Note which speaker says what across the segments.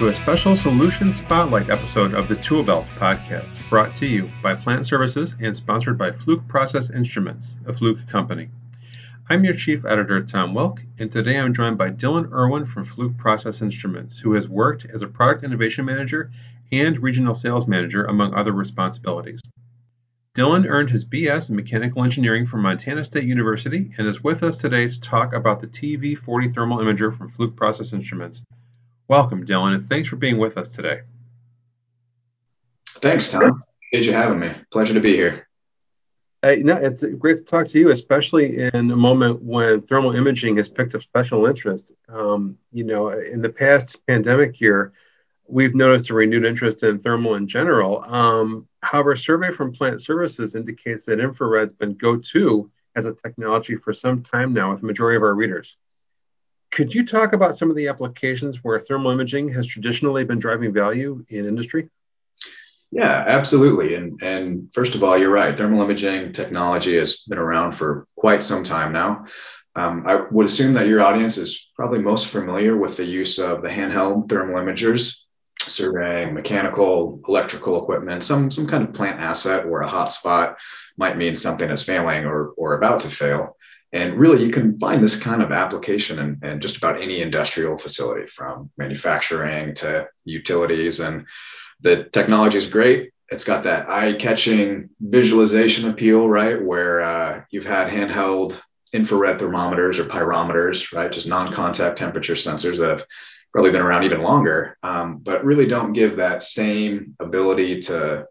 Speaker 1: To a special Solution Spotlight episode of the Tool Belt podcast, brought to you by Plant Services and sponsored by Fluke Process Instruments, a Fluke company. I'm your chief editor, Tom Wilk, and today I'm joined by Dylan Irwin from Fluke Process Instruments, who has worked as a product innovation manager and regional sales manager, among other responsibilities. Dylan earned his BS in mechanical engineering from Montana State University and is with us today to talk about the TV40 thermal imager from Fluke Process Instruments. Welcome, Dylan, and thanks for being with us today.
Speaker 2: Thanks, Tom. Appreciate you having me. Pleasure to be here.
Speaker 1: Hey, no, it's great to talk to you, especially in a moment when thermal imaging has picked up special interest. Um, you know, in the past pandemic year, we've noticed a renewed interest in thermal in general. Um, however, a survey from Plant Services indicates that infrared's been go-to as a technology for some time now with the majority of our readers. Could you talk about some of the applications where thermal imaging has traditionally been driving value in industry?
Speaker 2: Yeah, absolutely. And and first of all, you're right. Thermal imaging technology has been around for quite some time now. Um, I would assume that your audience is probably most familiar with the use of the handheld thermal imagers, surveying mechanical, electrical equipment, some some kind of plant asset where a hot spot might mean something is failing or or about to fail. And really, you can find this kind of application in, in just about any industrial facility, from manufacturing to utilities. And the technology is great. It's got that eye-catching visualization appeal, right? Where uh, you've had handheld infrared thermometers or pyrometers, right? Just non-contact temperature sensors that have probably been around even longer, um, but really don't give that same ability to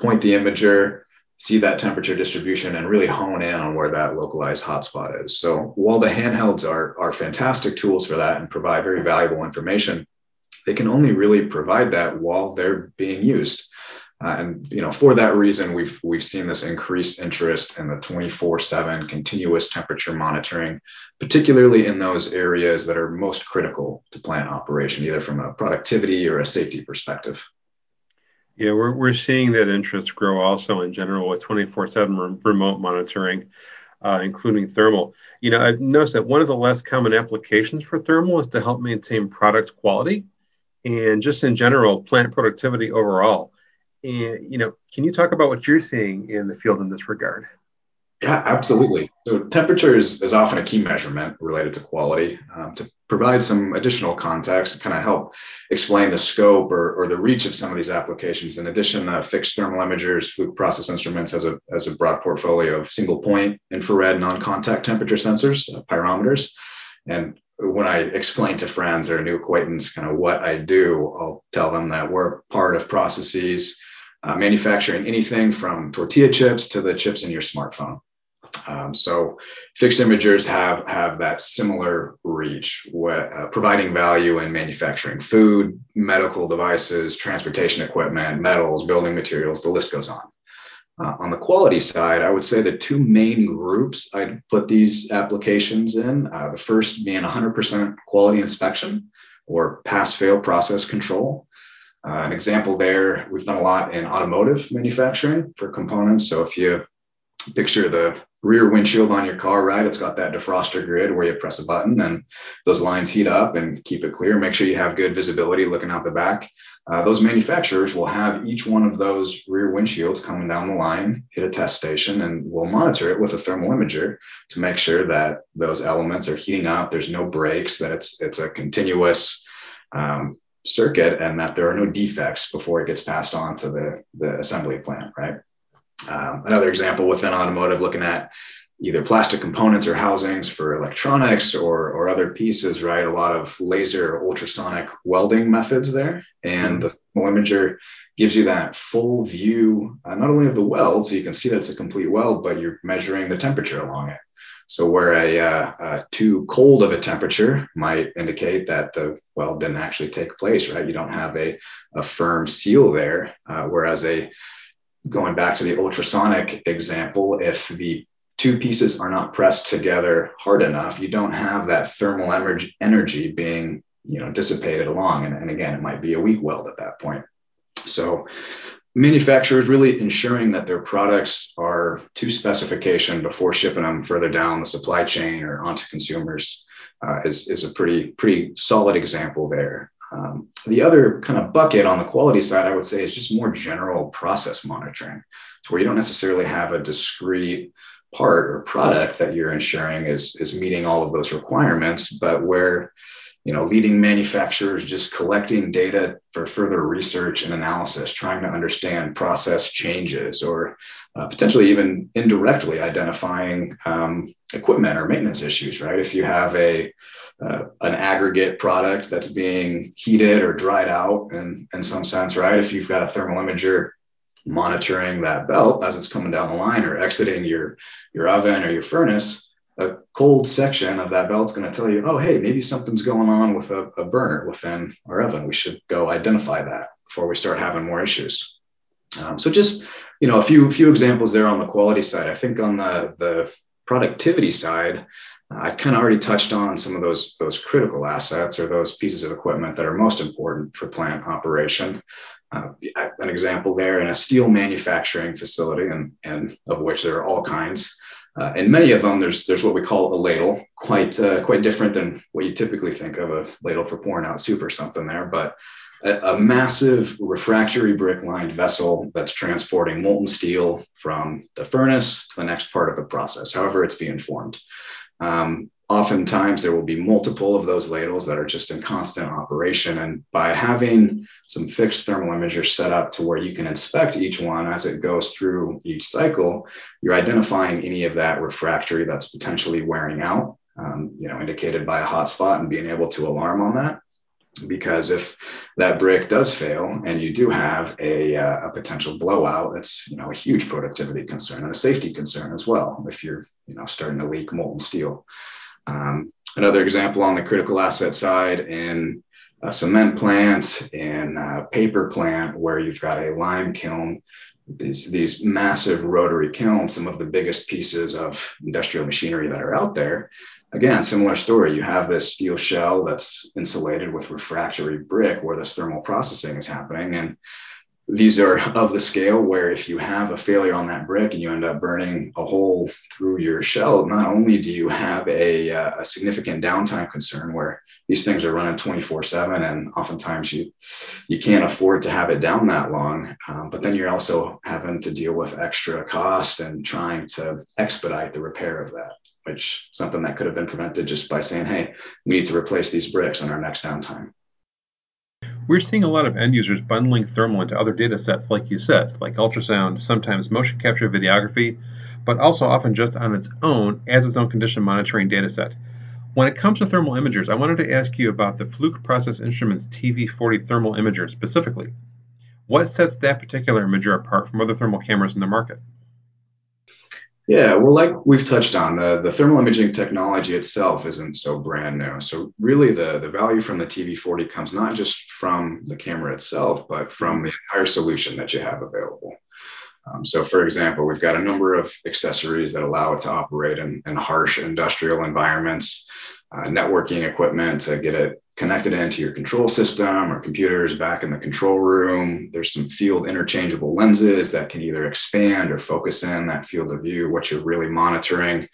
Speaker 2: point the imager, see that temperature distribution and really hone in on where that localized hotspot is. So while the handhelds are, are fantastic tools for that and provide very valuable information, they can only really provide that while they're being used. Uh, and you know, for that reason, we've we've seen this increased interest in the 24/7 continuous temperature monitoring, particularly in those areas that are most critical to plant operation, either from a productivity or a safety perspective.
Speaker 1: Yeah, we're, we're seeing that interest grow also in general with 24 7 remote monitoring, uh, including thermal. You know, I've noticed that one of the less common applications for thermal is to help maintain product quality and just in general plant productivity overall. And, you know, can you talk about what you're seeing in the field in this regard?
Speaker 2: Yeah, absolutely. So temperature is, is often a key measurement related to quality. Um, to provide some additional context to kind of help explain the scope or, or the reach of some of these applications. In addition, uh, fixed thermal imagers, Fluke Process Instruments has a, has a broad portfolio of single point infrared non-contact temperature sensors, uh, pyrometers. And when I explain to friends or new acquaintance kind of what I do, I'll tell them that we're part of processes uh, manufacturing anything from tortilla chips to the chips in your smartphone. Um, so fixed imagers have have that similar reach, uh, providing value in manufacturing food, medical devices, transportation equipment, metals, building materials. The list goes on. Uh, on the quality side, I would say the two main groups I'd put these applications in. Uh, the first being 100% quality inspection or pass-fail process control. Uh, an example there, we've done a lot in automotive manufacturing for components. So if you picture the rear windshield on your car, right? It's got that defroster grid where you press a button and those lines heat up and keep it clear. Make sure you have good visibility looking out the back. Uh, those manufacturers will have each one of those rear windshields coming down the line, hit a test station, and we'll monitor it with a thermal imager to make sure that those elements are heating up. There's no breaks, that it's it's a continuous um, circuit, and that there are no defects before it gets passed on to the the assembly plant, right? Um, another example within automotive, looking at either plastic components or housings for electronics or, or other pieces, right? A lot of laser ultrasonic welding methods there. And the thermal imager gives you that full view, uh, not only of the weld, so you can see that it's a complete weld, but you're measuring the temperature along it. So where a, uh, uh, too cold of a temperature might indicate that the weld didn't actually take place, right? You don't have a, a firm seal there, uh, whereas a going back to the ultrasonic example, if the two pieces are not pressed together hard enough, you don't have that thermal energy being you know dissipated along. And, and again, it might be a weak weld at that point. So manufacturers really ensuring that their products are to specification before shipping them further down the supply chain or onto consumers uh, is, is a pretty pretty solid example there. Um, the other kind of bucket on the quality side, I would say, is just more general process monitoring, to where you don't necessarily have a discrete part or product that you're ensuring is is meeting all of those requirements, but where you know leading manufacturers just collecting data for further research and analysis, trying to understand process changes or uh, potentially even indirectly identifying um, equipment or maintenance issues. Right, if you have a uh, an aggregate product that's being heated or dried out in, in some sense, right? If you've got a thermal imager monitoring that belt as it's coming down the line or exiting your your oven or your furnace, a cold section of that belt's going to tell you, oh, hey, maybe something's going on with a, a burner within our oven. We should go identify that before we start having more issues. Um, so just you know a few few examples there on the quality side. I think on the the productivity side, I've kind of already touched on some of those those critical assets or those pieces of equipment that are most important for plant operation. Uh, an example there in a steel manufacturing facility, and, and of which there are all kinds. Uh, and many of them, there's there's what we call a ladle, quite uh, quite different than what you typically think of a ladle for pouring out soup or something there, but a, a massive refractory brick lined vessel that's transporting molten steel from the furnace to the next part of the process, however it's being formed. Um, oftentimes there will be multiple of those ladles that are just in constant operation. And by having some fixed thermal imagers set up to where you can inspect each one as it goes through each cycle, you're identifying any of that refractory that's potentially wearing out, um, you know, indicated by a hot spot and being able to alarm on that. Because if that brick does fail and you do have a, uh, a potential blowout, that's you know a huge productivity concern and a safety concern as well. If you're you know starting to leak molten steel, um, another example on the critical asset side in a cement plant, in a paper plant, where you've got a lime kiln, these, these massive rotary kilns, some of the biggest pieces of industrial machinery that are out there. Again, similar story. You have this steel shell that's insulated with refractory brick where this thermal processing is happening. And these are of the scale where if you have a failure on that brick and you end up burning a hole through your shell, not only do you have a, uh, a significant downtime concern where these things are running 24 7 and oftentimes you you can't afford to have it down that long um, but then you're also having to deal with extra cost and trying to expedite the repair of that which something that could have been prevented just by saying hey we need to replace these bricks on our next downtime
Speaker 1: we're seeing a lot of end users bundling thermal into other data sets, like you said, like ultrasound, sometimes motion capture videography, but also often just on its own as its own condition monitoring data set. When it comes to thermal imagers, I wanted to ask you about the Fluke Process Instruments TV40 thermal imager specifically. What sets that particular imager apart from other thermal cameras in the market?
Speaker 2: Yeah, well, like we've touched on, the, the thermal imaging technology itself isn't so brand new. So really the, the value from the TV40 comes not just from the camera itself, but from the entire solution that you have available. Um, so for example, we've got a number of accessories that allow it to operate in, in harsh industrial environments, uh, networking equipment to get it connected into your control system or computers back in the control room. There's some field interchangeable lenses that can either expand or focus in that field of view, what you're really monitoring.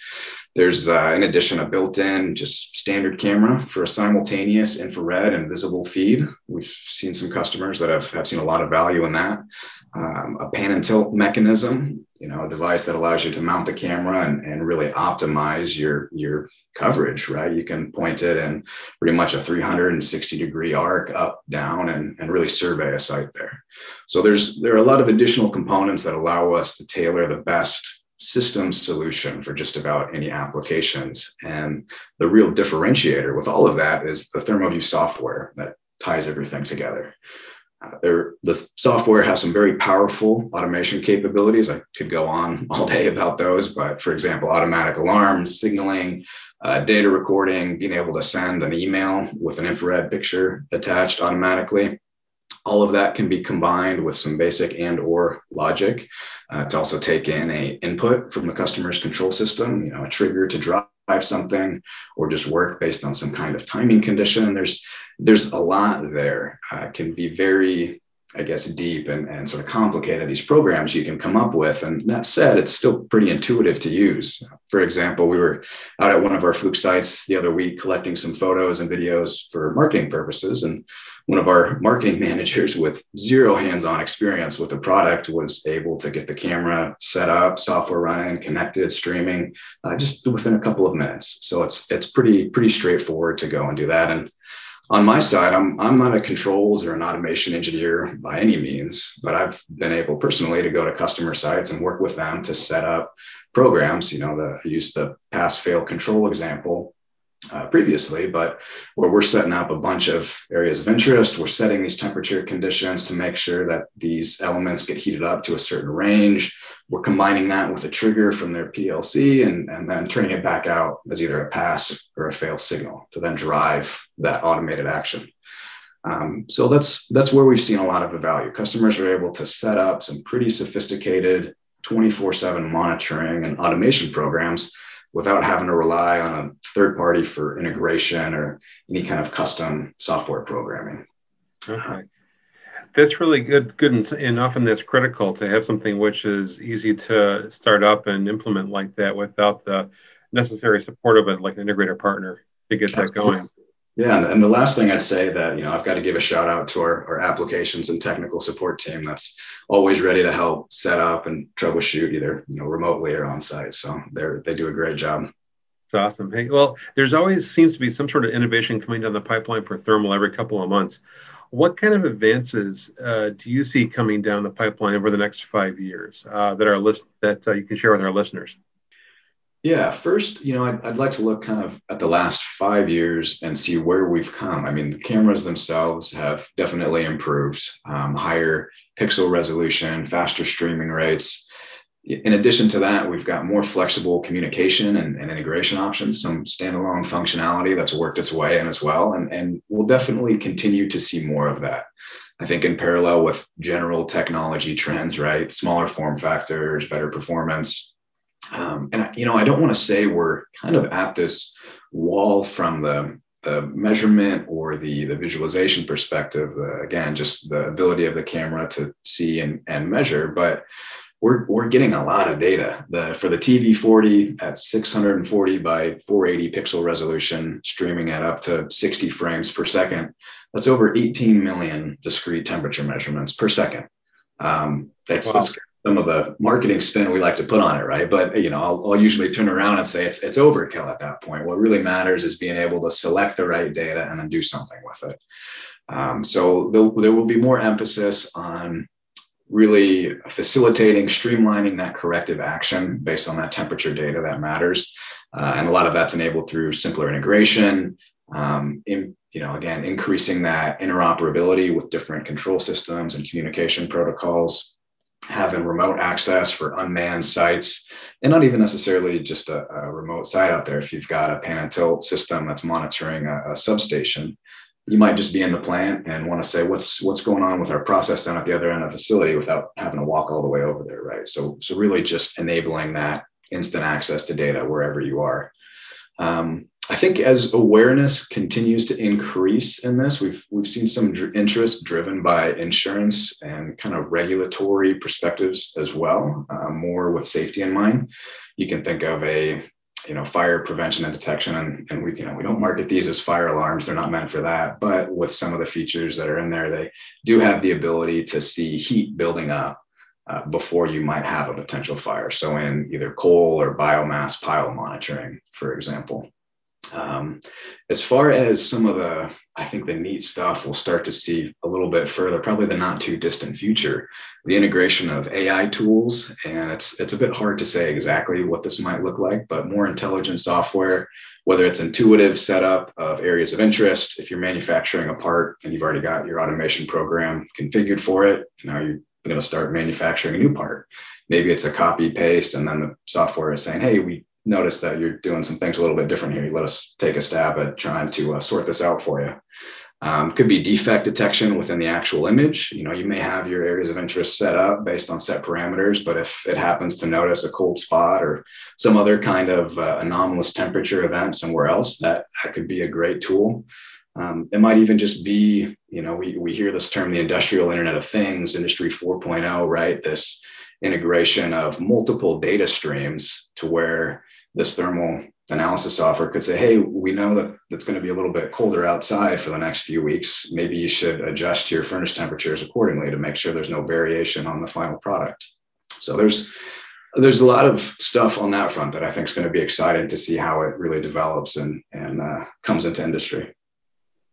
Speaker 2: There's, uh, in addition, a built in just standard camera for a simultaneous infrared and visible feed. We've seen some customers that have, have seen a lot of value in that um, a pan and tilt mechanism, you know, a device that allows you to mount the camera and, and really optimize your your coverage, right? You can point it in pretty much a 360 degree arc up, down, and, and really survey a site there. So there's there are a lot of additional components that allow us to tailor the best system solution for just about any applications. And the real differentiator with all of that is the ThermoView software that ties everything together. The software has some very powerful automation capabilities. I could go on all day about those, but for example, automatic alarms, signaling, uh, data recording, being able to send an email with an infrared picture attached automatically. All of that can be combined with some basic and or logic uh, to also take in a input from the customer's control system, you know, a trigger to drive something or just work based on some kind of timing condition. There's there's a lot there. Uh, can be very I guess, deep and, and sort of complicated these programs you can come up with. And that said, it's still pretty intuitive to use. For example, we were out at one of our Fluke sites the other week collecting some photos and videos for marketing purposes. And one of our marketing managers with zero hands-on experience with the product was able to get the camera set up, software running, connected, streaming, uh, just within a couple of minutes. So it's it's pretty pretty straightforward to go and do that. And on my side, I'm I'm not a controls or an automation engineer by any means, but I've been able personally to go to customer sites and work with them to set up programs. You know, the I used the pass fail control example uh, previously, but where we're setting up a bunch of areas of interest, we're setting these temperature conditions to make sure that these elements get heated up to a certain range. We're combining that with a trigger from their PLC and, and then turning it back out as either a pass or a fail signal to then drive that automated action. Um, so that's that's where we've seen a lot of the value. Customers are able to set up some pretty sophisticated 24/7 monitoring and automation programs without having to rely on a third party for integration or any kind of custom software programming.
Speaker 1: Okay. That's really good, good, and often that's critical to have something which is easy to start up and implement like that without the necessary support of it, like an integrator partner to get that going.
Speaker 2: Yeah, and the last thing I'd say that you know I've got to give a shout out to our, our applications and technical support team that's always ready to help set up and troubleshoot either you know remotely or on site. So they're they do a great job.
Speaker 1: It's awesome. Hey, well, there's always seems to be some sort of innovation coming down the pipeline for thermal every couple of months. What kind of advances uh, do you see coming down the pipeline over the next five years uh, that are list that uh, you can share with our listeners?
Speaker 2: Yeah, first, you know, I'd, I'd, like to look kind of at the last five years and see where we've come. I mean, the cameras themselves have definitely improved, um, higher pixel resolution, faster streaming rates. In addition to that, we've got more flexible communication and, and integration options, some standalone functionality that's worked its way in as well. And, and we'll definitely continue to see more of that. I think in parallel with general technology trends, right? Smaller form factors, better performance, um, and you know, I don't want to say we're kind of at this wall from the the measurement or the the visualization perspective. The, again, just the ability of the camera to see and, and measure, but we're we're getting a lot of data. The for the TV40 at 640 by 480 pixel resolution, streaming at up to 60 frames per second. That's over 18 million discrete temperature measurements per second. Um, that's, wow. that's some of the marketing spin we like to put on it, right? But you know, I'll, I'll, usually turn around and say it's it's overkill at that point. What really matters is being able to select the right data and then do something with it. Um, so there, will be more emphasis on really facilitating, streamlining that corrective action based on that temperature data that matters, uh, and a lot of that's enabled through simpler integration. Um, in, you know, again, increasing that interoperability with different control systems and communication protocols having remote access for unmanned sites and not even necessarily just a, a, remote site out there. If you've got a pan and tilt system that's monitoring a, a, substation, you might just be in the plant and want to say what's what's going on with our process down at the other end of the facility without having to walk all the way over there, right? So so really just enabling that instant access to data wherever you are. Um, I think as awareness continues to increase in this, we've we've seen some dr- interest driven by insurance and kind of regulatory perspectives as well, uh, more with safety in mind. You can think of a you know fire prevention and detection, and, and we you know we don't market these as fire alarms; they're not meant for that. But with some of the features that are in there, they do have the ability to see heat building up uh, before you might have a potential fire. So in either coal or biomass pile monitoring, for example. Um, as far as some of the, I think the neat stuff we'll start to see a little bit further, probably the not too distant future, the integration of AI tools. And it's, it's a bit hard to say exactly what this might look like, but more intelligent software, whether it's intuitive setup of areas of interest, if you're manufacturing a part and you've already got your automation program configured for it, now you're going to start manufacturing a new part. Maybe it's a copy paste, and then the software is saying, hey, we notice that you're doing some things a little bit different here. Let us take a stab at trying to uh, sort this out for you. Um, could be defect detection within the actual image. You know, you may have your areas of interest set up based on set parameters, but if it happens to notice a cold spot or some other kind of uh, anomalous temperature event somewhere else, that, that could be a great tool. Um, it might even just be, You know, we, we hear this term, the industrial internet of things, industry 4.0, right? This integration of multiple data streams to where this thermal analysis software could say, hey, we know that it's going to be a little bit colder outside for the next few weeks. Maybe you should adjust your furnace temperatures accordingly to make sure there's no variation on the final product. So there's there's a lot of stuff on that front that I think is going to be exciting to see how it really develops and and uh, comes into industry.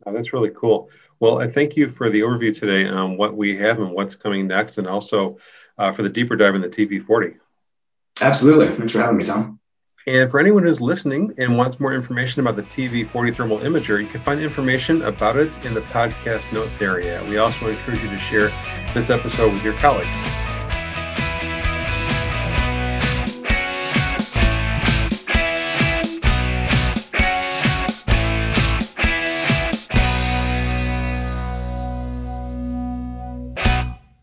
Speaker 1: Oh, that's really cool. Well, I thank you for the overview today on what we have and what's coming next, and also Uh, for the deeper dive in the TV40.
Speaker 2: Absolutely. Thanks for having me, Tom.
Speaker 1: And for anyone who's listening and wants more information about the TV40 thermal imager, you can find information about it in the podcast notes area. We also encourage you to share this episode with your colleagues.